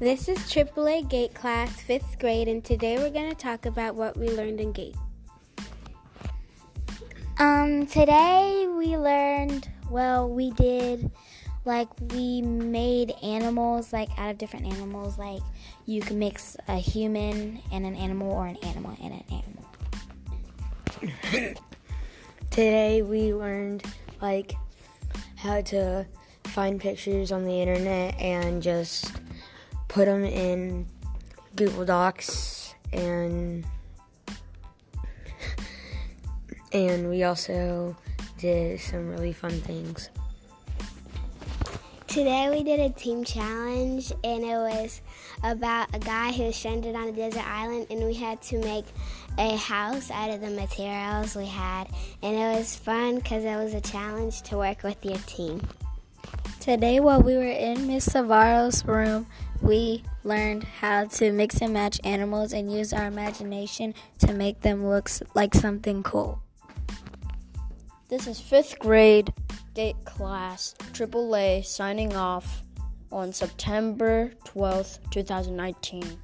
This is AAA GATE class, fifth grade, and today we're going to talk about what we learned in GATE. Um, today we learned, well, we did, like, we made animals, like, out of different animals. Like, you can mix a human and an animal, or an animal and an animal. today we learned, like, how to find pictures on the internet and just put them in Google Docs and and we also did some really fun things. Today we did a team challenge and it was about a guy who was stranded on a desert island and we had to make a house out of the materials we had and it was fun because it was a challenge to work with your team. Today while we were in Miss Savaro's room, we learned how to mix and match animals and use our imagination to make them look like something cool. This is fifth grade GATE class AAA signing off on September 12th, 2019.